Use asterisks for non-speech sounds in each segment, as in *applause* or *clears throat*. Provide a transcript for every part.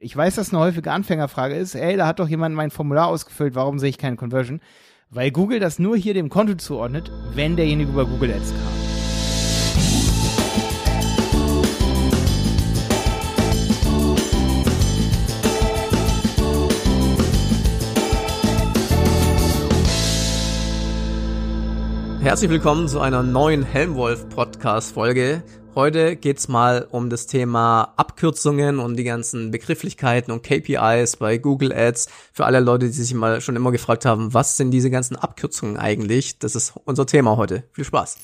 Ich weiß, dass eine häufige Anfängerfrage ist, ey, da hat doch jemand mein Formular ausgefüllt, warum sehe ich keine Conversion? Weil Google das nur hier dem Konto zuordnet, wenn derjenige über Google Ads kam. Herzlich willkommen zu einer neuen Helmwolf Podcast Folge. Heute geht's mal um das Thema Abkürzungen und die ganzen Begrifflichkeiten und KPIs bei Google Ads. Für alle Leute, die sich mal schon immer gefragt haben, was sind diese ganzen Abkürzungen eigentlich? Das ist unser Thema heute. Viel Spaß.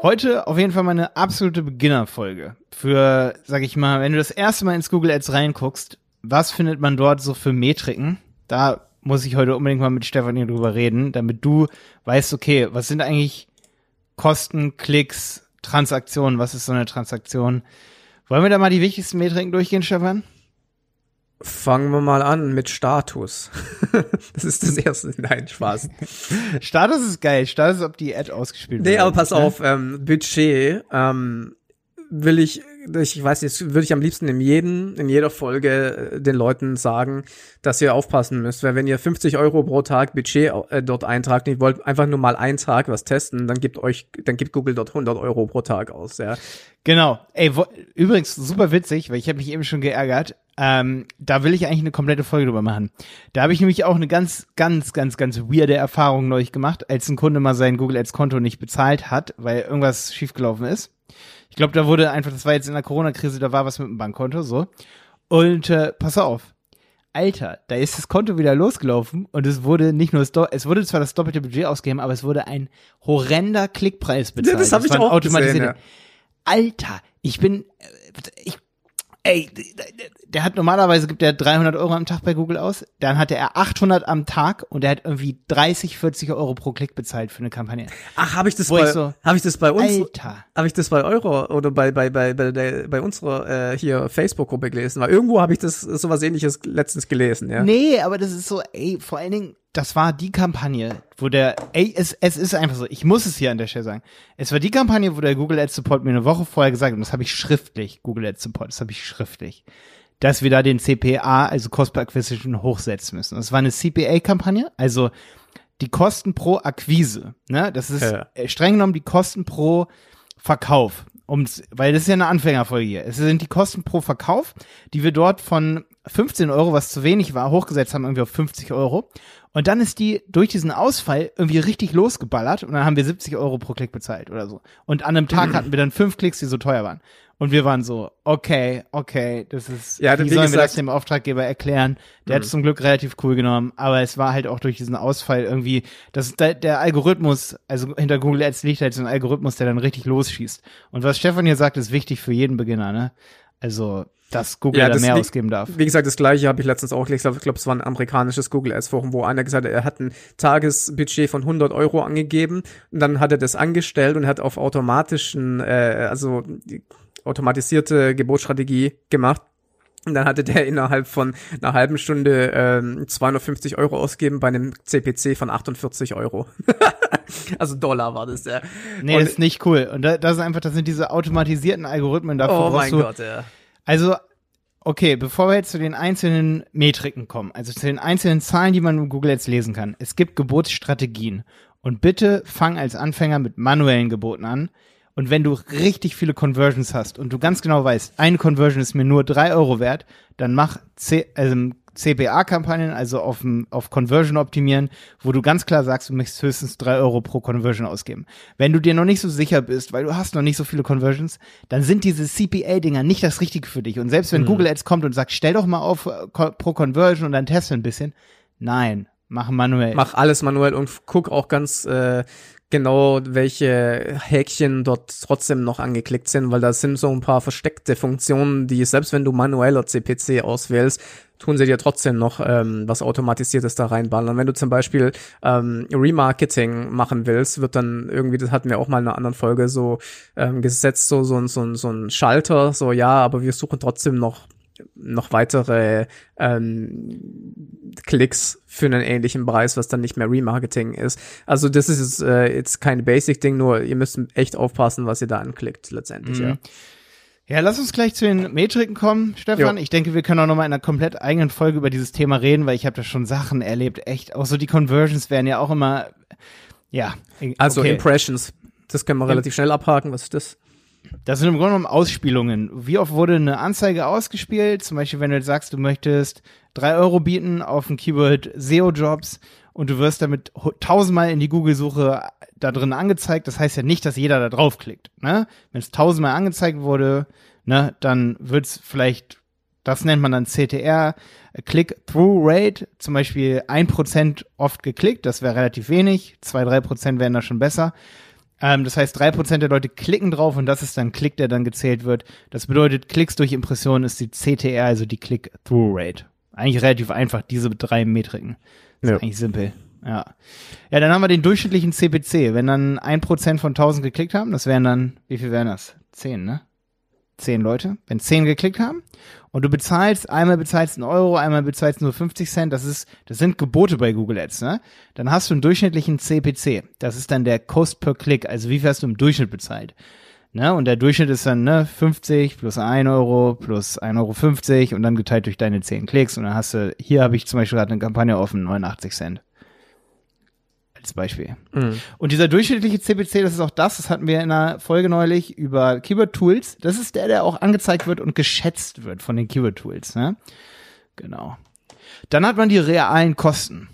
Heute auf jeden Fall mal eine absolute Beginnerfolge. Für, sag ich mal, wenn du das erste Mal ins Google Ads reinguckst, was findet man dort so für Metriken? Da muss ich heute unbedingt mal mit Stefanie drüber reden, damit du weißt, okay, was sind eigentlich Kosten, Klicks, Transaktionen, was ist so eine Transaktion? Wollen wir da mal die wichtigsten Metriken durchgehen, Stefan? Fangen wir mal an mit Status. *laughs* das ist das erste. Nein, Spaß. Status ist geil. Status ist, ob die Ad ausgespielt wird. Nee, aber pass auf, ähm, Budget, ähm, will ich, ich weiß nicht, würde ich am liebsten in jedem, in jeder Folge äh, den Leuten sagen, dass ihr aufpassen müsst, weil wenn ihr 50 Euro pro Tag Budget äh, dort eintragt, und ihr wollt einfach nur mal einen Tag was testen, dann gibt euch, dann gibt Google dort 100 Euro pro Tag aus, ja. Genau. Ey, wo, übrigens super witzig, weil ich habe mich eben schon geärgert. Ähm, da will ich eigentlich eine komplette Folge drüber machen. Da habe ich nämlich auch eine ganz, ganz, ganz, ganz weirde Erfahrung neulich gemacht, als ein Kunde mal sein Google Ads Konto nicht bezahlt hat, weil irgendwas schiefgelaufen ist. Ich glaube, da wurde einfach, das war jetzt in der Corona-Krise, da war was mit dem Bankkonto, so. Und äh, pass auf, Alter, da ist das Konto wieder losgelaufen und es wurde nicht nur das, Do es wurde zwar das doppelte Budget ausgegeben, aber es wurde ein horrender Klickpreis bezahlt. Ja, das habe ich auch automatisierte- gesehen, ja. Alter, ich bin, äh, ich, ey, der hat normalerweise gibt er 300 Euro am Tag bei Google aus, dann hatte er 800 am Tag und er hat irgendwie 30, 40 Euro pro Klick bezahlt für eine Kampagne. Ach, habe ich das Wo bei, so, habe ich das bei uns, habe ich das bei Euro oder bei bei bei bei, der, bei unserer äh, hier Facebook-Gruppe gelesen? Weil irgendwo habe ich das sowas Ähnliches letztens gelesen, ja. Nee, aber das ist so, ey, vor allen Dingen, das war die Kampagne, wo der, ey, es, es ist einfach so, ich muss es hier an der Stelle sagen. Es war die Kampagne, wo der Google Ads Support mir eine Woche vorher gesagt hat, und das habe ich schriftlich, Google Ads Support, das habe ich schriftlich, dass wir da den CPA, also Cost per Acquisition, hochsetzen müssen. Das war eine CPA-Kampagne, also die Kosten pro Akquise, ne, das ist Ja. äh, streng genommen die Kosten pro Verkauf. Um's, weil das ist ja eine Anfängerfolge hier. Es sind die Kosten pro Verkauf, die wir dort von 15 Euro, was zu wenig war, hochgesetzt haben, irgendwie auf 50 Euro. Und dann ist die durch diesen Ausfall irgendwie richtig losgeballert und dann haben wir 70 Euro pro Klick bezahlt oder so. Und an einem Tag *clears throat* hatten wir dann fünf Klicks, die so teuer waren. Und wir waren so, okay, okay, das ist, Ja, wie sollen wir gesagt- das dem Auftraggeber erklären? Der hat es zum Glück relativ cool genommen, aber es war halt auch durch diesen Ausfall irgendwie, das der, der Algorithmus, also hinter Google Ads liegt halt so ein Algorithmus, der dann richtig losschießt. Und was Stefan hier sagt, ist wichtig für jeden Beginner, ne? Also, dass Google Ja, da mehr ausgeben darf. Wie gesagt, das gleiche habe ich letztens auch gelesen. Ich glaube, es war ein amerikanisches Google Ads Forum, wo einer gesagt hat, er hat ein Tagesbudget von 100 Euro angegeben und dann hat er das angestellt und hat auf automatischen, äh, also automatisierte Gebotsstrategie gemacht. Und dann hatte der innerhalb von einer halben Stunde ähm, 250 Euro ausgegeben bei einem CPC von 48 Euro. *laughs* also Dollar war das, ja. Nee, Und- das ist nicht cool. Und da, das ist einfach, das sind diese automatisierten Algorithmen dafür. oh mein Gott, ja. Also, okay, bevor wir jetzt zu den einzelnen Metriken kommen, also zu den einzelnen Zahlen, die man in Google jetzt lesen kann. Es gibt Geburtsstrategien. Und bitte fang als Anfänger mit manuellen Geboten an. Und wenn du richtig viele Conversions hast und du ganz genau weißt, eine Conversion ist mir nur drei Euro wert, dann mach C also CPA-Kampagnen, also auf, auf Conversion optimieren, wo du ganz klar sagst, du möchtest höchstens drei Euro pro Conversion ausgeben. Wenn du dir noch nicht so sicher bist, weil du hast noch nicht so viele Conversions, dann sind diese CPA-Dinger nicht das Richtige für dich. Und selbst wenn Google Ads kommt und sagt, stell doch mal auf äh, pro Conversion und dann teste ein bisschen, nein, mach manuell. Mach alles manuell und guck auch ganz äh, genau, welche Häkchen dort trotzdem noch angeklickt sind, weil da sind so ein paar versteckte Funktionen, die selbst wenn du manueller CPC auswählst, tun sie dir trotzdem noch ähm, was Automatisiertes da reinballern. Wenn du zum Beispiel ähm, Remarketing machen willst, wird dann irgendwie, das hatten wir auch mal in einer anderen Folge so ähm, gesetzt, so, so, so, so ein Schalter, so ja, aber wir suchen trotzdem noch noch weitere ähm, Klicks für einen ähnlichen Preis, was dann nicht mehr Remarketing ist. Also das ist jetzt, äh, jetzt kein Basic-Ding, nur ihr müsst echt aufpassen, was ihr da anklickt letztendlich. Mhm. Ja. Ja, lass uns gleich zu den Metriken kommen, Stefan. Jo. Ich denke, wir können auch nochmal in einer komplett eigenen Folge über dieses Thema reden, weil ich habe da schon Sachen erlebt. Echt, auch so die Conversions werden ja auch immer, ja. Also okay. Impressions. Das können wir relativ schnell abhaken. Was ist das? Das sind im Grunde genommen Ausspielungen. Wie oft wurde eine Anzeige ausgespielt? Zum Beispiel, wenn du jetzt sagst, du möchtest drei Euro bieten auf ein Keyword SEO-Jobs und du wirst damit tausendmal in die Google-Suche da drin angezeigt. Das heißt ja nicht, dass jeder da draufklickt. Ne? Wenn es tausendmal angezeigt wurde, ne, dann wird's vielleicht, das nennt man dann CTR, Click-Through-Rate, zum Beispiel ein Prozent oft geklickt, das wäre relativ wenig, zwei, drei Prozent wären da schon besser. Ähm, das heißt, drei Prozent der Leute klicken drauf und das ist dann Klick, der dann gezählt wird. Das bedeutet, Klicks durch Impressionen ist die CTR, also die Click-Through-Rate. Eigentlich relativ einfach, diese drei Metriken. Ist Ja. eigentlich simpel. Ja. Ja, dann haben wir den durchschnittlichen CPC. Wenn dann ein Prozent von 1000 geklickt haben, das wären dann, wie viel wären das? Zehn, ne? Zehn Leute. Wenn zehn geklickt haben und du bezahlst, einmal bezahlst einen Euro, einmal bezahlst nur 50 Cent, das ist, das sind Gebote bei Google Ads, ne? Dann hast du einen durchschnittlichen CPC. Das ist dann der Cost per Click, also wie viel hast du im Durchschnitt bezahlt? Ne? Und der Durchschnitt ist dann ne, 50 plus 1 Euro plus 1,50 Euro und dann geteilt durch deine 10 Klicks und dann hast du, hier habe ich zum Beispiel gerade eine Kampagne offen, 89 Cent. Als Beispiel. Mhm. Und dieser durchschnittliche CPC, das ist auch das, das hatten wir in einer Folge neulich über Keyword Tools. Das ist der, der auch angezeigt wird und geschätzt wird von den Keyword Tools. Ne? Genau. Dann hat man die realen Kosten.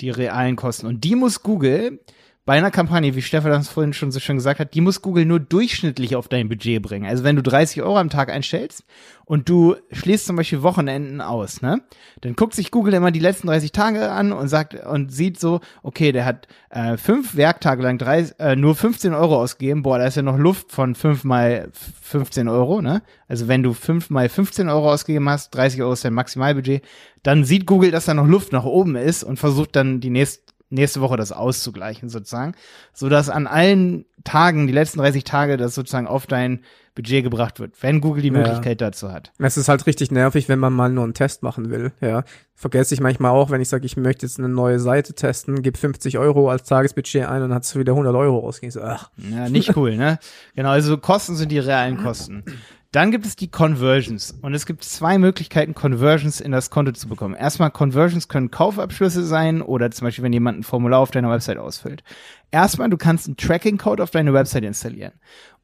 Die realen Kosten. Und die muss Google bei einer Kampagne, wie Stefan das vorhin schon so schön gesagt hat, die muss Google nur durchschnittlich auf dein Budget bringen. Also wenn du 30 Euro am Tag einstellst und du schließt zum Beispiel Wochenenden aus, ne, dann guckt sich Google immer die letzten 30 Tage an und sagt und sieht so, okay, der hat äh, fünf Werktage lang drei, äh, nur 15 Euro ausgegeben. Boah, da ist ja noch Luft von fünf mal 15 Euro, ne? Also wenn du fünf mal 15 Euro ausgegeben hast, 30 Euro ist dein Maximalbudget, dann sieht Google, dass da noch Luft nach oben ist und versucht dann die nächste nächste Woche das auszugleichen sozusagen, so dass an allen Tagen, die letzten 30 Tage, das sozusagen auf dein Budget gebracht wird, wenn Google die Ja. Möglichkeit dazu hat. Es ist halt richtig nervig, wenn man mal nur einen Test machen will. Ja, vergesse ich manchmal auch, wenn ich sage, ich möchte jetzt eine neue Seite testen, gib 50 Euro als Tagesbudget ein und hast du wieder 100 Euro rausgehen. So, ach, Ja, nicht cool, ne? Genau, also Kosten sind die realen Kosten. Dann gibt es die Conversions. Und es gibt zwei Möglichkeiten, Conversions in das Konto zu bekommen. Erstmal, Conversions können Kaufabschlüsse sein oder zum Beispiel, wenn jemand ein Formular auf deiner Website ausfüllt. Erstmal, du kannst einen Tracking-Code auf deine Website installieren.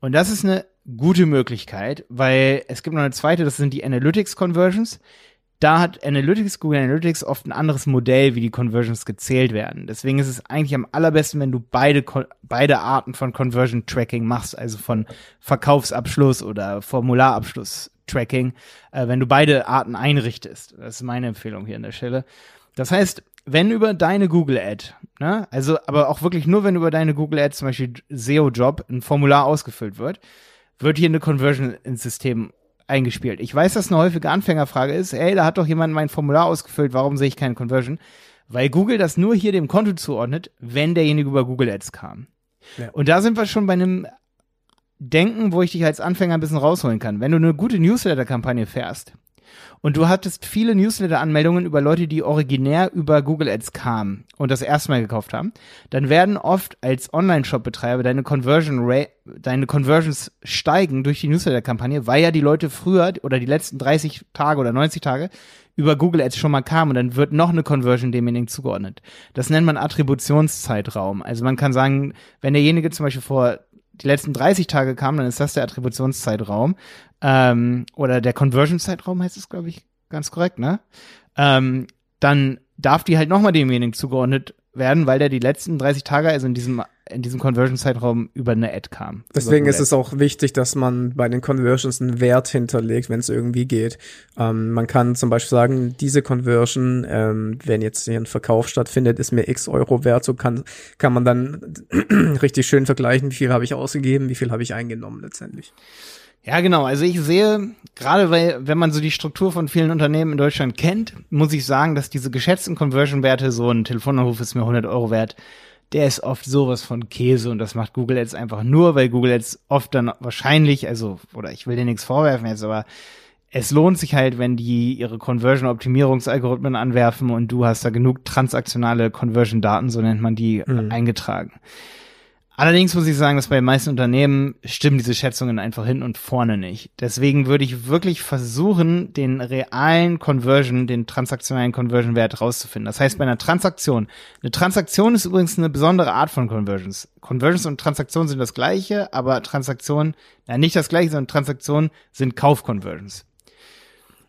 Und das ist eine gute Möglichkeit, weil es gibt noch eine zweite, das sind die Analytics-Conversions da hat Analytics, Google Analytics oft ein anderes Modell, wie die Conversions gezählt werden. Deswegen ist es eigentlich am allerbesten, wenn du beide, beide Arten von Conversion Tracking machst, also von Verkaufsabschluss oder Formularabschluss Tracking, äh, wenn du beide Arten einrichtest. Das ist meine Empfehlung hier an der Stelle. Das heißt, wenn über deine Google Ad, ne, also aber auch wirklich nur, wenn über deine Google Ad zum Beispiel SEO-Job ein Formular ausgefüllt wird, wird hier eine Conversion ins System eingespielt. Ich weiß, dass eine häufige Anfängerfrage ist, ey, da hat doch jemand mein Formular ausgefüllt, warum sehe ich keine Conversion? Weil Google das nur hier dem Konto zuordnet, wenn derjenige über Google Ads kam. Ja. Und da sind wir schon bei einem Denken, wo ich dich als Anfänger ein bisschen rausholen kann. Wenn du eine gute Newsletter-Kampagne fährst und du hattest viele Newsletter-Anmeldungen über Leute, die originär über Google Ads kamen und das erste Mal gekauft haben, dann werden oft als Online-Shop-Betreiber deine Conversion Rate, deine Conversions steigen durch die Newsletter-Kampagne, weil ja die Leute früher oder die letzten 30 Tage oder 90 Tage über Google Ads schon mal kamen und dann wird noch eine Conversion demjenigen zugeordnet. Das nennt man Attributionszeitraum. Also man kann sagen, wenn derjenige zum Beispiel vor die letzten 30 Tage kam, dann ist das der Attributionszeitraum. Ähm, oder der Conversion-Zeitraum heißt es, glaube ich, ganz korrekt, ne? Ähm, dann darf die halt nochmal demjenigen zugeordnet werden, weil der die letzten 30 Tage, also in diesem, in diesem Conversion-Zeitraum über eine Ad kam. Deswegen ist es auch wichtig, dass man bei den Conversions einen Wert hinterlegt, wenn es irgendwie geht. Ähm, man kann zum Beispiel sagen, diese Conversion, ähm, wenn jetzt hier ein Verkauf stattfindet, ist mir x Euro wert. So kann, kann man dann *clears throat* richtig schön vergleichen, wie viel habe ich ausgegeben, wie viel habe ich eingenommen letztendlich. Ja, genau. Also ich sehe, gerade weil, wenn man so die Struktur von vielen Unternehmen in Deutschland kennt, muss ich sagen, dass diese geschätzten Conversion-Werte, so ein Telefonanruf ist mir 100 Euro wert, der ist oft sowas von Käse und das macht Google Ads einfach nur, weil Google Ads oft dann wahrscheinlich, also, oder ich will dir nichts vorwerfen jetzt, aber es lohnt sich halt, wenn die ihre Conversion-Optimierungsalgorithmen anwerfen und du hast da genug transaktionale Conversion-Daten, so nennt man die, Mhm. eingetragen. Allerdings muss ich sagen, dass bei den meisten Unternehmen stimmen diese Schätzungen einfach hin und vorne nicht. Deswegen würde ich wirklich versuchen, den realen Conversion, den transaktionalen Conversion-Wert rauszufinden. Das heißt, bei einer Transaktion, eine Transaktion ist übrigens eine besondere Art von Conversions. Conversions und Transaktionen sind das gleiche, aber Transaktionen, na nicht das gleiche, sondern Transaktionen sind Kauf-Conversions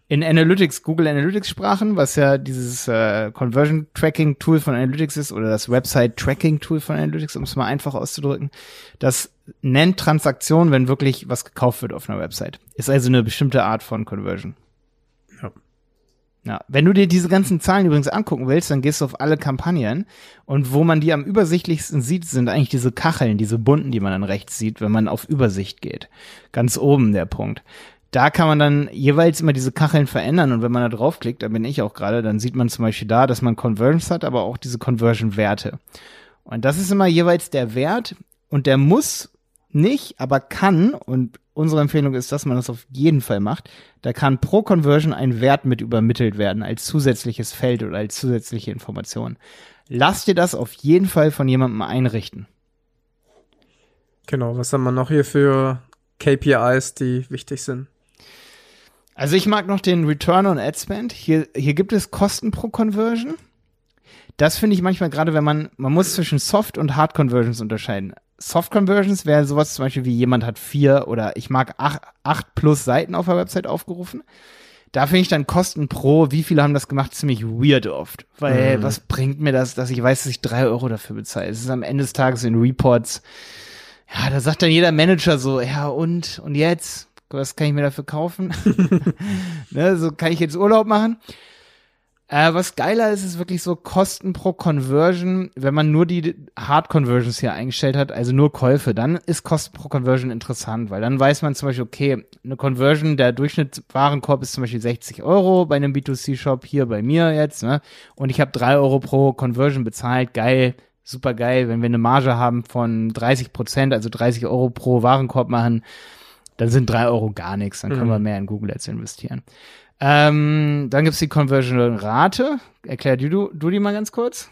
in Analytics, Google Analytics Sprachen, was ja dieses äh, Conversion Tracking Tool von Analytics ist oder das Website Tracking Tool von Analytics, um es mal einfach auszudrücken, das nennt Transaktion, wenn wirklich was gekauft wird auf einer Website. Ist also eine bestimmte Art von Conversion. Ja. Ja, wenn du dir diese ganzen Zahlen übrigens angucken willst, dann gehst du auf alle Kampagnen und wo man die am übersichtlichsten sieht, sind eigentlich diese Kacheln, diese bunten, die man dann rechts sieht, wenn man auf Übersicht geht. Ganz oben der Punkt da kann man dann jeweils immer diese Kacheln verändern und wenn man da draufklickt, da bin ich auch gerade, dann sieht man zum Beispiel da, dass man Conversions hat, aber auch diese Conversion-Werte. Und das ist immer jeweils der Wert und der muss nicht, aber kann, und unsere Empfehlung ist, dass man das auf jeden Fall macht, da kann pro Conversion ein Wert mit übermittelt werden als zusätzliches Feld oder als zusätzliche Information. Lass dir das auf jeden Fall von jemandem einrichten. Genau, was haben wir noch hier für KPIs, die wichtig sind? Also ich mag noch den Return on Ad Spend. Hier, hier gibt es Kosten pro Conversion. Das finde ich manchmal gerade, wenn man, man muss zwischen Soft und Hard Conversions unterscheiden. Soft Conversions wäre sowas zum Beispiel wie jemand hat vier oder ich mag acht, acht plus Seiten auf der Website aufgerufen. Da finde ich dann Kosten pro, wie viele haben das gemacht, ziemlich weird oft. Weil mhm. was bringt mir das, dass ich weiß, dass ich drei Euro dafür bezahle? Es ist am Ende des Tages in Reports. Ja, da sagt dann jeder Manager so, ja und, und jetzt? Was kann ich mir dafür kaufen? *laughs* *laughs* ne, so kann ich jetzt Urlaub machen. Äh, was geiler ist, ist wirklich so Kosten pro Conversion. Wenn man nur die Hard Conversions hier eingestellt hat, also nur Käufe, dann ist Kosten pro Conversion interessant, weil dann weiß man zum Beispiel, okay, eine Conversion, der Durchschnittswarenkorb ist zum Beispiel 60 Euro bei einem B2C-Shop hier bei mir jetzt, ne? Und ich habe drei Euro pro Conversion bezahlt, geil, super geil, wenn wir eine Marge haben von 30 Prozent, also 30 Euro pro Warenkorb machen, dann sind drei Euro gar nichts, dann können mhm. wir mehr in Google Ads investieren. Ähm, dann gibt's die Conversion-Rate. Erklär du, du die mal ganz kurz.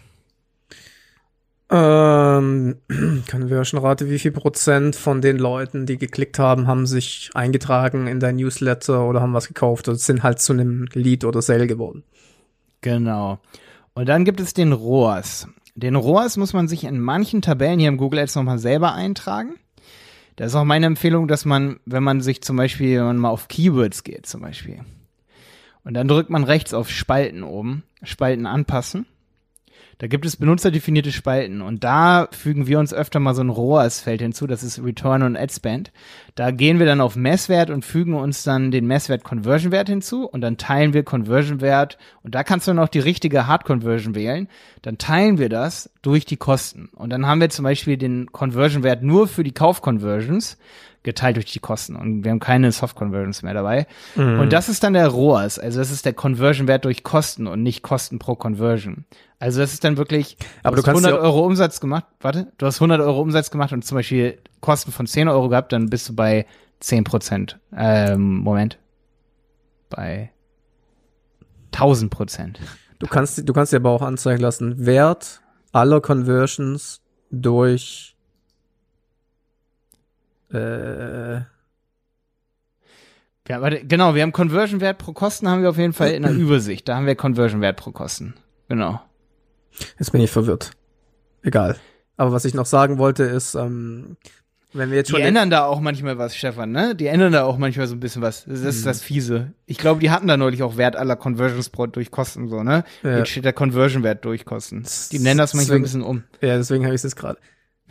Ähm, *clears throat* Conversion-Rate, wie viel Prozent von den Leuten, die geklickt haben, haben sich eingetragen in dein Newsletter oder haben was gekauft oder sind halt zu einem Lead oder Sale geworden. Genau. Und dann gibt es den ROAS. Den ROAS muss man sich in manchen Tabellen hier im Google Ads nochmal selber eintragen. Das ist auch meine Empfehlung, dass man, wenn man sich zum Beispiel, wenn man mal auf Keywords geht zum Beispiel, und dann drückt man rechts auf Spalten oben, Spalten anpassen da gibt es benutzerdefinierte Spalten und da fügen wir uns öfter mal so ein ROAS-Feld hinzu, das ist Return on Ad Spend. Da gehen wir dann auf Messwert und fügen uns dann den Messwert Conversion-Wert hinzu und dann teilen wir Conversion-Wert und da kannst du noch die richtige Hard-Conversion wählen. Dann teilen wir das durch die Kosten und dann haben wir zum Beispiel den Conversion-Wert nur für die Kauf-Conversions geteilt durch die Kosten und wir haben keine Soft-Conversions mehr dabei. Mhm. Und das ist dann der ROAS, also das ist der Conversion-Wert durch Kosten und nicht Kosten pro Conversion. Also das ist dann wirklich, aber du, du hast 100 Euro Umsatz gemacht, warte, du hast 100 Euro Umsatz gemacht und zum Beispiel Kosten von 10 Euro gehabt, dann bist du bei 10 Prozent. Ähm, Moment. Bei 1000 Prozent. Du kannst, du kannst dir aber auch anzeigen lassen, Wert aller Conversions durch äh, ja, warte, genau, wir haben Conversion-Wert pro Kosten, haben wir auf jeden Fall in der Übersicht. Da haben wir Conversion-Wert pro Kosten. Genau. Jetzt bin ich verwirrt. Egal. Aber was ich noch sagen wollte ist, ähm, wenn wir jetzt schon. Die ändern da auch manchmal was, Stefan, ne? Die ändern da auch manchmal so ein bisschen was. Das ist mhm. das Fiese. Ich glaube, die hatten da neulich auch Wert aller Conversions durch Kosten, so, ne? Ja. Jetzt steht der Conversion-Wert durch Kosten. Die nennen das manchmal deswegen, ein bisschen um. Ja, deswegen habe ich es jetzt gerade.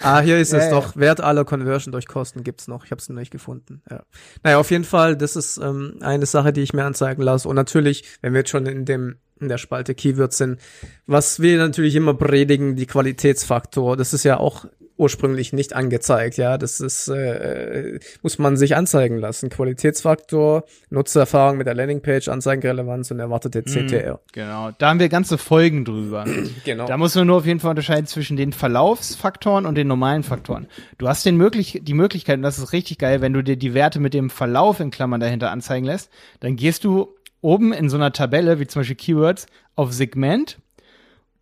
Ah, hier ist ja, es ja. doch. Wert aller Conversion durch Kosten gibt's noch. Ich habe es noch nicht gefunden. Ja. Naja, auf jeden Fall, das ist ähm, eine Sache, die ich mir anzeigen lasse. Und natürlich, wenn wir jetzt schon in dem in der Spalte Keywords sind, was wir natürlich immer predigen, die Qualitätsfaktor. Das ist ja auch ursprünglich nicht angezeigt. Ja, das ist äh, muss man sich anzeigen lassen. Qualitätsfaktor, Nutzererfahrung mit der Landingpage, Anzeigenrelevanz und erwartete CTR. Mhm, genau, da haben wir ganze Folgen drüber. *clears throat* genau. Da muss man nur auf jeden Fall unterscheiden zwischen den Verlaufsfaktoren und den normalen Faktoren. Du hast den möglich die Möglichkeit, und das ist richtig geil, wenn du dir die Werte mit dem Verlauf in Klammern dahinter anzeigen lässt, dann gehst du oben in so einer Tabelle, wie zum Beispiel Keywords, auf Segment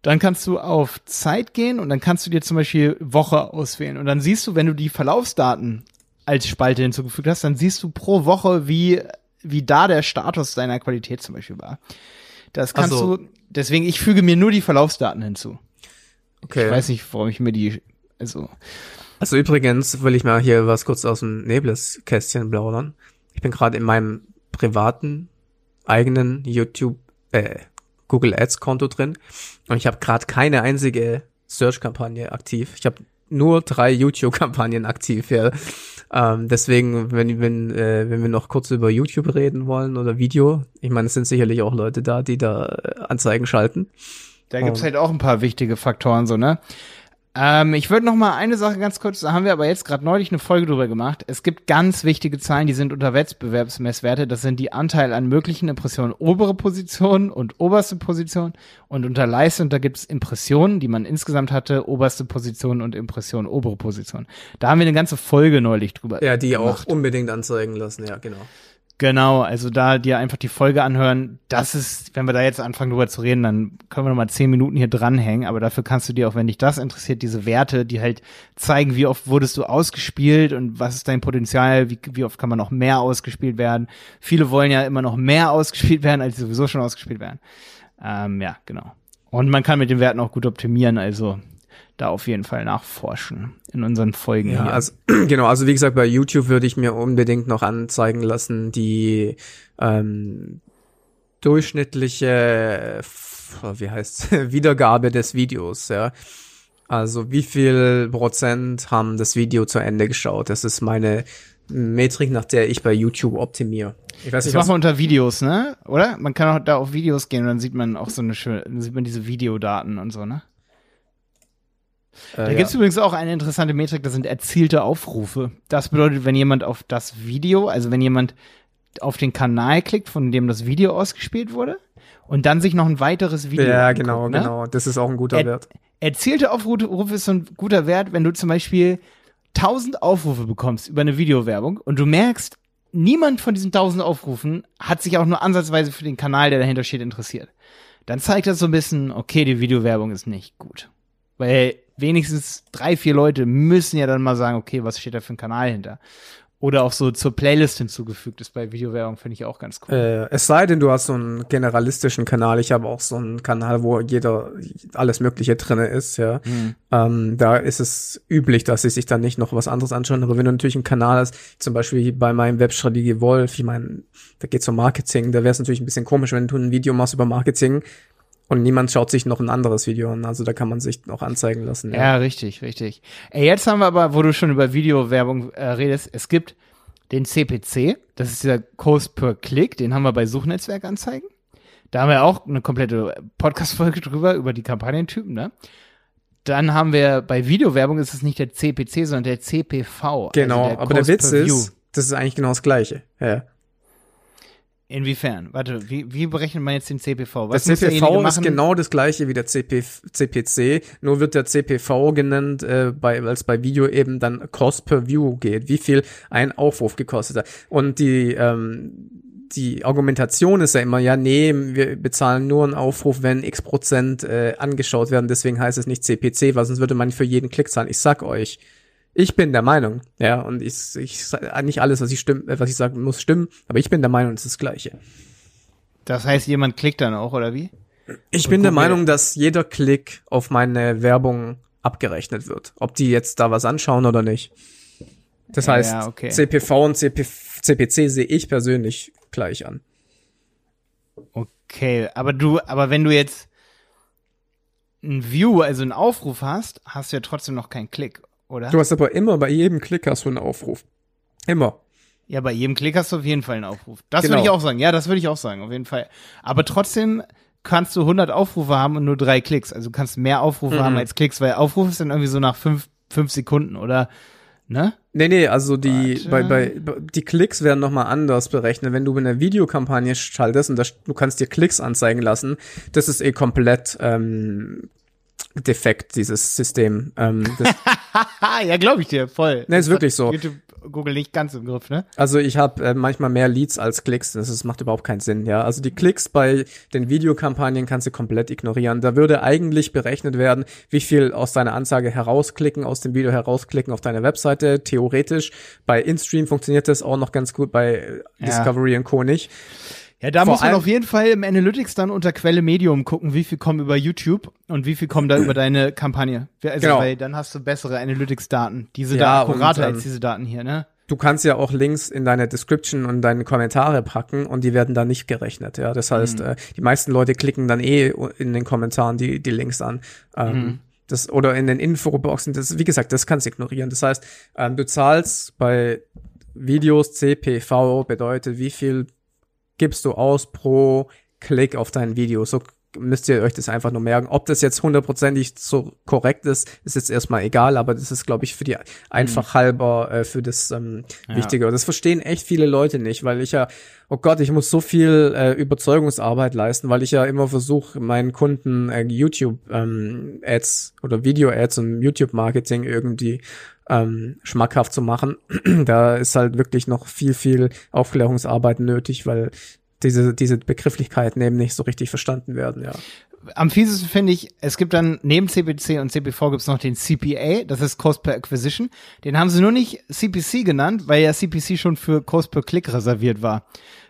Dann kannst du auf Zeit gehen und dann kannst du dir zum Beispiel Woche auswählen. Und dann siehst du, wenn du die Verlaufsdaten als Spalte hinzugefügt hast, dann siehst du pro Woche, wie, wie da der Status deiner Qualität zum Beispiel war. Das kannst Also- du, deswegen, ich füge mir nur die Verlaufsdaten hinzu. Okay. Ich weiß nicht, warum ich mir die, also, Also übrigens will ich mal hier was kurz aus dem Nebelkästchen plaudern. Ich bin gerade in meinem privaten eigenen YouTube äh, Google Ads Konto drin und ich habe gerade keine einzige Search Kampagne aktiv. Ich habe nur drei YouTube Kampagnen aktiv. Ja. Ähm, deswegen, wenn wenn äh, wenn wir noch kurz über YouTube reden wollen oder Video, ich meine, es sind sicherlich auch Leute da, die da äh, Anzeigen schalten. Da gibt's Und- halt auch ein paar wichtige Faktoren, so, ne? Ähm, ich würde noch mal eine Sache ganz kurz, da haben wir aber jetzt gerade neulich eine Folge drüber gemacht. Es gibt ganz wichtige Zahlen, die sind unter Wettbewerbsmesswerte. Das sind die Anteil an möglichen Impressionen obere Position und oberste Position. Und unter Leistung, da gibt's Impressionen, die man insgesamt hatte, oberste Position und Impression, obere Position. Da haben wir eine ganze Folge neulich drüber Ja, die auch gemacht. unbedingt anzeigen lassen. Ja, genau. Genau, also da dir einfach die Folge anhören, das ist, wenn wir da jetzt anfangen drüber zu reden, dann können wir noch mal zehn Minuten hier dranhängen, aber dafür kannst du dir auch, wenn dich das interessiert, diese Werte, die halt zeigen, wie oft wurdest du ausgespielt und was ist dein Potenzial, wie, wie oft kann man noch mehr ausgespielt werden. Viele wollen ja immer noch mehr ausgespielt werden, als sie sowieso schon ausgespielt werden. Ähm, ja, genau. Und man kann mit den Werten auch gut optimieren, also da auf jeden Fall nachforschen in unseren Folgen Ja, also *clears throat* genau, also wie gesagt, bei YouTube würde ich mir unbedingt noch anzeigen lassen, die ähm, durchschnittliche, wie heißt *laughs* Wiedergabe des Videos, ja. Also wie viel Prozent haben das Video zu Ende geschaut? Das ist meine Metrik, nach der ich bei YouTube optimiere. Ich weiß Das nicht, macht was, man unter Videos, ne? Oder? Man kann auch da auf Videos gehen und dann sieht man auch so eine schöne, dann sieht man diese Videodaten und so, ne? Da äh, gibt's ja. übrigens auch eine interessante Metrik, das sind erzielte Aufrufe. Das bedeutet, wenn jemand auf das Video, also wenn jemand auf den Kanal klickt, von dem das Video ausgespielt wurde, und dann sich noch ein weiteres Video ja, anguckt, genau, ne? genau. Das ist auch ein guter Er- Wert. Erzielte Aufrufe ist so ein guter Wert, wenn du zum Beispiel 1000 Aufrufe bekommst über eine Videowerbung und du merkst, niemand von diesen 1000 Aufrufen hat sich auch nur ansatzweise für den Kanal, der dahinter steht, interessiert. Dann zeigt das so ein bisschen, okay, die Videowerbung ist nicht gut. Weil wenigstens drei, vier Leute müssen ja dann mal sagen, okay, was steht da für ein Kanal hinter? Oder auch so zur Playlist hinzugefügt ist bei Videowerbung, finde ich auch ganz cool. Äh, es sei denn, du hast so einen generalistischen Kanal. Ich habe auch so einen Kanal, wo jeder alles Mögliche drinne ist, ja. Hm. Ähm, da ist es üblich, dass sie sich dann nicht noch was anderes anschauen. Aber wenn du natürlich einen Kanal hast, zum Beispiel bei meinem Webstrategie Wolf, ich meine, da geht's um Marketing, da wäre es natürlich ein bisschen komisch, wenn du ein Video machst über Marketing und niemand schaut sich noch ein anderes Video an. Also da kann man sich noch anzeigen lassen. Ja, richtig, richtig. Ey, jetzt haben wir aber, wo du schon über Videowerbung äh, redest, es gibt den CPC, das ist dieser Cost per Click, den haben wir bei Suchnetzwerkanzeigen. Da haben wir auch eine komplette Podcast-Folge drüber, über die Kampagnentypen, ne? Dann haben wir bei Videowerbung ist es nicht der CPC, sondern der CPV. Genau, also der aber der Witz ist, das ist eigentlich genau das Gleiche. Ja. Inwiefern? Warte, wie, wie berechnet man jetzt den CPV? Der Was derjenige CPV ist genau das gleiche wie der CP, CPC, nur wird der CPV genannt, äh, bei, weil es bei Video eben dann Cost per View geht, wie viel ein Aufruf gekostet hat. Und die, ähm, die Argumentation ist ja immer, ja, nee, wir bezahlen nur einen Aufruf, wenn x Prozent äh, angeschaut werden, deswegen heißt es nicht CPC, weil sonst würde man für jeden Klick zahlen. Ich sag euch, ich bin der Meinung, ja, und ich, ich nicht alles, was ich stimm, äh, was ich sagen muss, stimmen, aber ich bin der Meinung, es ist das Gleiche. Das heißt, jemand klickt dann auch, oder wie? Ich Und bin der Meinung, dass jeder Klick auf meine Werbung abgerechnet wird. Ob die jetzt da was anschauen oder nicht. Das heißt, ja, okay. CPV und CP, CPC sehe ich persönlich gleich an. Okay, aber du, aber wenn du jetzt ein View, also einen Aufruf hast, hast du ja trotzdem noch keinen Klick, oder? Du hast aber immer bei jedem Klick hast du einen Aufruf. Immer. ja, bei jedem Klick hast du auf jeden Fall einen Aufruf. Das Genau. würde ich auch sagen. Ja, das würde ich auch sagen, auf jeden Fall. Aber trotzdem kannst du 100 Aufrufe haben und nur drei Klicks. Also du kannst mehr Aufrufe Mhm. haben als Klicks, weil Aufruf ist dann irgendwie so nach fünf, fünf Sekunden, oder? Ne? Nee, nee, also die, bei, Warte. bei, die Klicks werden nochmal anders berechnet. Wenn du eine Videokampagne schaltest und das, du kannst dir Klicks anzeigen lassen, das ist eh komplett ähm, defekt, dieses System. Ähm, das, *laughs* ja, glaube ich dir, voll. Nee, ist wirklich so. YouTube Google nicht ganz im Griff, ne? Also ich habe äh, manchmal mehr Leads als Klicks. Das, ist, macht überhaupt keinen Sinn, ja. Also die Klicks bei den Videokampagnen kannst du komplett ignorieren. Da würde eigentlich berechnet werden, wie viel aus deiner Anzeige herausklicken, aus dem Video herausklicken auf deine Webseite. Theoretisch. Bei InStream funktioniert das auch noch ganz gut, bei Ja. Discovery und Co. nicht. Ja, da Vor muss man auf jeden Fall im Analytics dann unter Quelle Medium gucken, wie viel kommen über YouTube und wie viel kommen da über deine Kampagne. Also, Genau. weil dann hast du bessere Analytics-Daten. Diese Ja, da akkurater und, ähm, als diese Daten hier, ne? Du kannst ja auch Links in deine Description und deine Kommentare packen und die werden dann nicht gerechnet. Ja, das heißt, Mhm. äh, die meisten Leute klicken dann eh in den Kommentaren die die Links an. Ähm, Mhm. Das, oder in den Infoboxen, das, wie gesagt, das kannst du ignorieren. Das heißt, ähm, du zahlst bei Videos CPV bedeutet, wie viel gibst du aus pro Klick auf dein Video. So müsst ihr euch das einfach nur merken. Ob das jetzt hundertprozentig so korrekt ist, ist jetzt erstmal egal, aber das ist, glaube ich, für die einfach halber äh, für das ähm, Ja. Wichtige. Und das verstehen echt viele Leute nicht, weil ich ja, oh Gott, ich muss so viel äh, Überzeugungsarbeit leisten, weil ich ja immer versuche, meinen Kunden äh, YouTube-Ads oder Video-Ads und YouTube-Marketing irgendwie ähm, schmackhaft zu machen. *clears throat* da ist halt wirklich noch viel, viel Aufklärungsarbeit nötig, weil diese, diese Begrifflichkeiten eben nicht so richtig verstanden werden, ja. Am fiesesten finde ich, es gibt dann neben CPC und CPV gibt's noch den CPA, das ist Cost per Acquisition. Den haben sie nur nicht CPC genannt, weil ja CPC schon für Cost per Click reserviert war.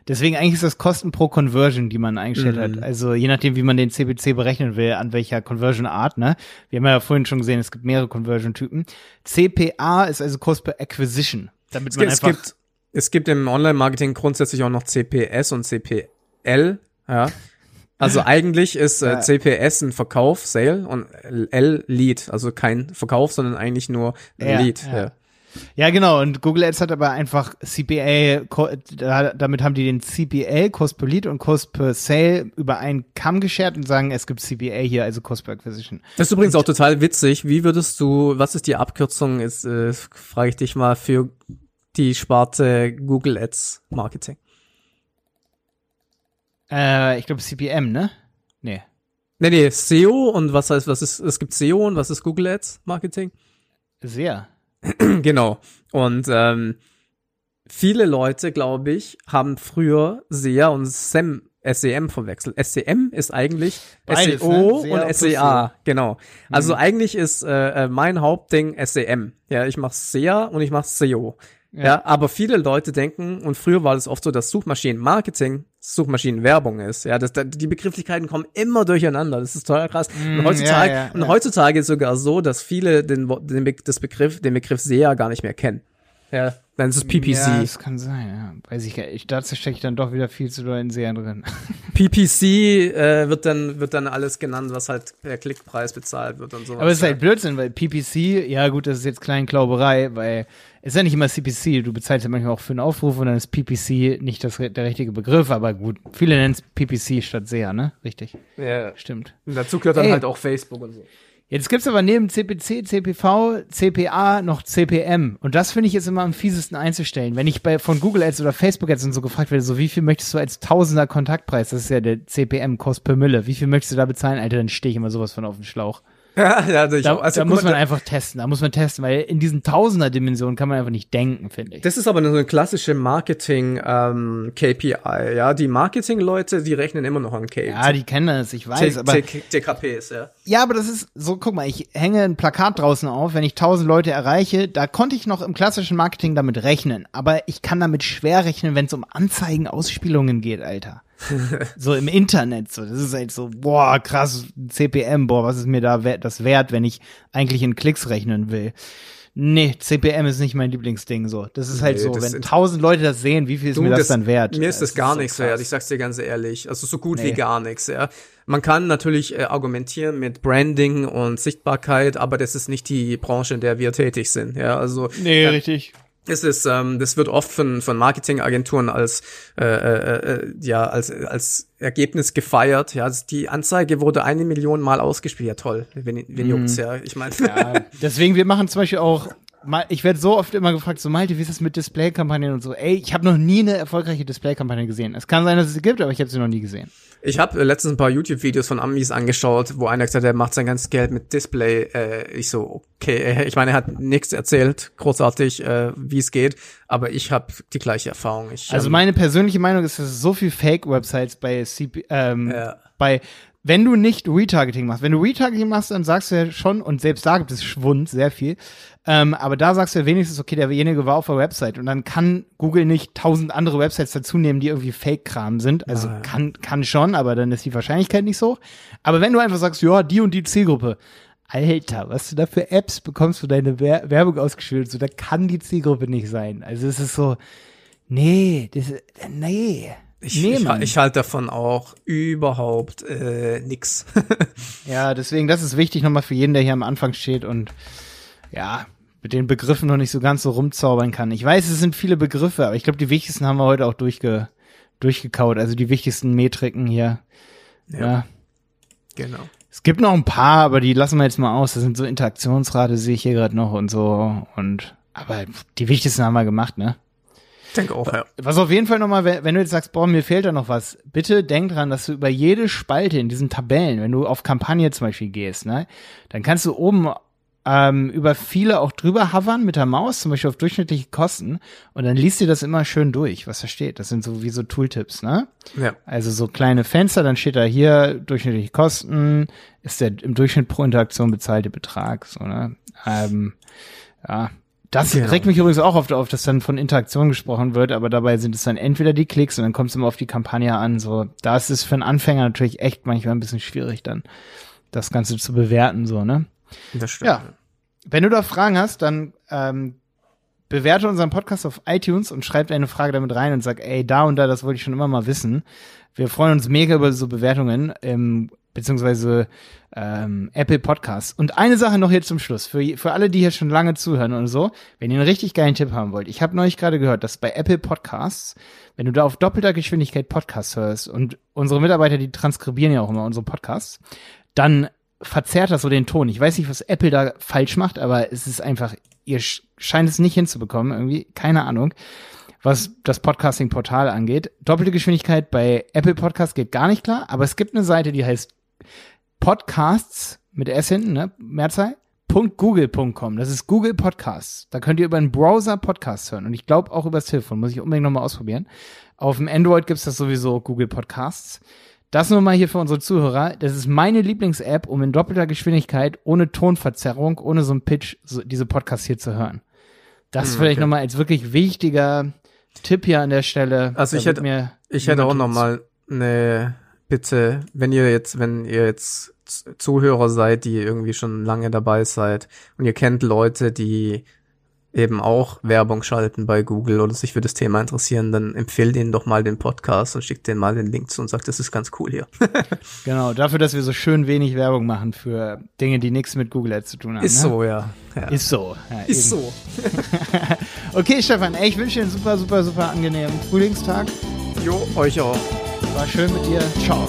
Deswegen eigentlich ist das Kosten pro Conversion, die man eingestellt hat. Also je nachdem, wie man den CPC berechnen will, an welcher Conversion Art, ne? Wir haben ja vorhin schon gesehen, es gibt mehrere Conversion-Typen. CPA ist also Cost per Acquisition. Damit Es man gibt, es einfach gibt, es gibt im Online-Marketing grundsätzlich auch noch CPS und CPL, ja. Also eigentlich ist äh. CPS ein Verkauf, Sale und L Lead, also kein Verkauf, sondern eigentlich nur Ja, Lead. ja. Ja. Ja, genau. Und Google Ads hat aber einfach CPA, damit haben die den CPA, Cost per Lead und Cost per Sale über einen Kamm geschert und sagen, es gibt CPA hier, also Cost per Acquisition. Das ist übrigens auch total witzig. Wie würdest du, was ist die Abkürzung, ist, äh, frage ich dich mal, für die Sparte Google Ads Marketing? Äh, ich glaube CPM, ne? Nee. Nee, nee, SEO und was heißt, was ist, es gibt SEO und was ist Google Ads Marketing? Sehr. genau. Und ähm, viele Leute, glaube ich, haben früher SEA und SEM, SEM verwechselt. SEM ist eigentlich Beides, SEO ne? Und SEA, genau. Also Mhm. eigentlich ist äh, äh, mein Hauptding SEM. Ja, ich mache SEA und ich mache SEO. Ja. aber viele Leute denken, und früher war es oft so, dass Suchmaschinenmarketing Suchmaschinenwerbung ist. Ja, das, da- die Begrifflichkeiten kommen immer durcheinander. Das ist total krass. Mm, und heutzutage, ja, ja, und ja. heutzutage ist sogar so, dass viele den, den, Be- das Begriff, den Begriff SEA gar nicht mehr kennen. Ja, dann ist es PPC. Ja, das kann sein, ja. Weiß ich nicht. Dazu stecke ich dann doch wieder viel zu doll in Serien drin. *laughs* PPC äh, wird dann wird dann alles genannt, was halt per Klickpreis bezahlt wird und sowas. Aber es ist ja. halt Blödsinn, weil PPC, ja gut, das ist jetzt Kleinklauberei, weil ist ja nicht immer CPC, du bezahlst ja manchmal auch für einen Aufruf und dann ist PPC nicht das, der richtige Begriff, aber gut, viele nennen es PPC statt SEA, ne? Richtig, ja. stimmt. Und dazu gehört dann Ey. halt auch Facebook und so. Jetzt gibt's aber neben CPC, CPV, CPA noch CPM. Und das finde ich jetzt immer am fiesesten einzustellen. Wenn ich bei, von Google Ads oder Facebook Ads und so gefragt werde, so wie viel möchtest du als Tausender Kontaktpreis, das ist ja der CPM, Kost per Mille, wie viel möchtest du da bezahlen, Alter, dann stehe ich immer sowas von auf den Schlauch. *laughs* ja, ja, ich Da. Also, da muss man einfach testen, da muss man testen, weil in diesen Tausender-Dimensionen kann man einfach nicht denken, finde ich. Das ist aber so eine klassische Marketing ähm, KPI, ja. Die Marketing-Leute, die rechnen immer noch an KPI. ja, die kennen das, ich weiß, aber TKPs, ja. Ja, aber das ist so, guck mal, ich hänge ein Plakat draußen auf, wenn ich tausend Leute erreiche, da konnte ich noch im klassischen Marketing damit rechnen, aber ich kann damit schwer rechnen, wenn es um Anzeigen, Ausspielungen geht, Alter. So im Internet, so, das ist halt so, boah, krass, CPM, boah, was ist mir da wert, das wert, wenn ich eigentlich in Klicks rechnen will. Nee, CPM ist nicht mein Lieblingsding, so. Das ist halt Nee, so, das wenn tausend Leute das sehen, wie viel ist Du, mir das, dann wert? Mir ist das, gar so nichts krass. wert, ich sag's dir ganz ehrlich. Also so gut Nee. wie gar nichts, ja. Man kann natürlich äh, argumentieren mit Branding und Sichtbarkeit, aber das ist nicht die Branche, in der wir tätig sind, ja. Also Nee, ja, richtig. Es ist, ähm, das wird oft von, von Marketingagenturen als, äh, äh, äh, ja, als, als Ergebnis gefeiert. Ja, Also die Anzeige wurde eine Million Mal ausgespielt. Ja, toll. Wen, wen juckt's, ja. Ich meine, Ja, *laughs* deswegen, wir machen zum Beispiel auch ich werde so oft immer gefragt, so Malte, wie ist das mit Display-Kampagnen und so? Ey, ich habe noch nie eine erfolgreiche Display-Kampagne gesehen. Es kann sein, dass es sie gibt, aber ich habe sie noch nie gesehen. Ich habe äh, letztens ein paar YouTube-Videos von Amis angeschaut, wo einer gesagt hat, er macht sein ganzes Geld mit Display. Äh, ich so, okay, äh, ich meine, er hat nichts erzählt, großartig, äh, wie es geht, aber ich habe die gleiche Erfahrung. Ich, also ähm, meine persönliche Meinung ist, dass es so viel Fake-Websites bei CP, ähm, ja. bei wenn du nicht Retargeting machst, wenn du Retargeting machst, dann sagst du ja schon, und selbst da gibt es Schwund, sehr viel, ähm, aber da sagst du ja wenigstens, okay, derjenige war auf der Website und dann kann Google nicht tausend andere Websites dazu nehmen, die irgendwie Fake-Kram sind. Also ja. kann, kann schon, aber dann ist die Wahrscheinlichkeit nicht so hoch. Aber wenn du einfach sagst, ja, die und die Zielgruppe, Alter, was du da für Apps bekommst für deine Wer Werbung ausgespielt, so, da kann die Zielgruppe nicht sein. Also es ist so, nee, das, nee. Ich, ich, ich halte davon auch überhaupt äh, nix. *laughs* ja, deswegen, das ist wichtig nochmal für jeden, der hier am Anfang steht und ja, mit den Begriffen noch nicht so ganz so rumzaubern kann. Ich weiß, es sind viele Begriffe, aber ich glaube, die wichtigsten haben wir heute auch durchge durchgekaut. Also die wichtigsten Metriken hier. Ja. ja. Genau. Es gibt noch ein paar, aber die lassen wir jetzt mal aus. Das sind so Interaktionsrate, sehe ich hier gerade noch und so. Und aber die wichtigsten haben wir gemacht, ne? Denke auch, ja. Was auf jeden Fall nochmal, wenn du jetzt sagst, boah, mir fehlt da noch was, bitte denk dran, dass du über jede Spalte in diesen Tabellen, wenn du auf Kampagne zum Beispiel gehst, ne, dann kannst du oben ähm, über viele auch drüber hovern mit der Maus, zum Beispiel auf durchschnittliche Kosten, und dann liest dir das immer schön durch, was da steht. Das sind so wie so Tooltips, ne? Ja. Also so kleine Fenster, dann steht da hier durchschnittliche Kosten, ist der im Durchschnitt pro Interaktion bezahlte Betrag, so, ne? Ähm, ja, das genau. regt mich übrigens auch oft auf, dass dann von Interaktion gesprochen wird, aber dabei sind es dann entweder die Klicks und dann kommt es immer auf die Kampagne an. So, da ist es für einen Anfänger natürlich echt manchmal ein bisschen schwierig, dann das Ganze zu bewerten, so, ne? Das stimmt. Ja. Wenn du da Fragen hast, dann ähm, bewerte unseren Podcast auf iTunes und schreib deine Frage damit rein und sag, ey, da und da, das wollte ich schon immer mal wissen. Wir freuen uns mega über so Bewertungen. Ähm, beziehungsweise ähm, Apple Podcasts. Und eine Sache noch hier zum Schluss, für, für alle, die hier schon lange zuhören und so, wenn ihr einen richtig geilen Tipp haben wollt. Ich habe neulich gerade gehört, dass bei Apple Podcasts, wenn du da auf doppelter Geschwindigkeit Podcasts hörst und unsere Mitarbeiter, die transkribieren ja auch immer unsere Podcasts, dann verzerrt das so den Ton. Ich weiß nicht, was Apple da falsch macht, aber es ist einfach, ihr scheint es nicht hinzubekommen, irgendwie, keine Ahnung was das Podcasting-Portal angeht. Doppelte Geschwindigkeit bei Apple Podcasts geht gar nicht klar, aber es gibt eine Seite, die heißt Podcasts mit S hinten, ne? Mehrzahl. .google.com. Das ist Google Podcasts. Da könnt ihr über einen Browser Podcasts hören. Und ich glaube auch übers Telefon. Muss ich unbedingt nochmal ausprobieren. Auf dem Android gibt's das sowieso, Google Podcasts. Das nur mal hier für unsere Zuhörer. Das ist meine Lieblings-App, um in doppelter Geschwindigkeit, ohne Tonverzerrung, ohne so einen Pitch, so diese Podcasts hier zu hören. Das hm, vielleicht okay. nochmal als wirklich wichtiger Tipp hier an der Stelle. Also ich hätte, ich hätte auch nochmal eine bitte, wenn ihr jetzt, wenn ihr jetzt Zuhörer seid, die irgendwie schon lange dabei seid und ihr kennt Leute, die eben auch Werbung schalten bei Google oder sich für das Thema interessieren, dann empfehlt ihnen doch mal den Podcast und schickt denen mal den Link zu und sagt, das ist ganz cool hier. *laughs* genau, dafür, dass wir so schön wenig Werbung machen für Dinge, die nichts mit Google Ads zu tun haben. Ist ne? so, ja. ja. Ist so. Ja, ist eben. so. *laughs* okay, Stefan, ey, ich wünsche dir einen super, super, super angenehmen Frühlingstag. Jo, euch auch. War schön mit dir. Ciao.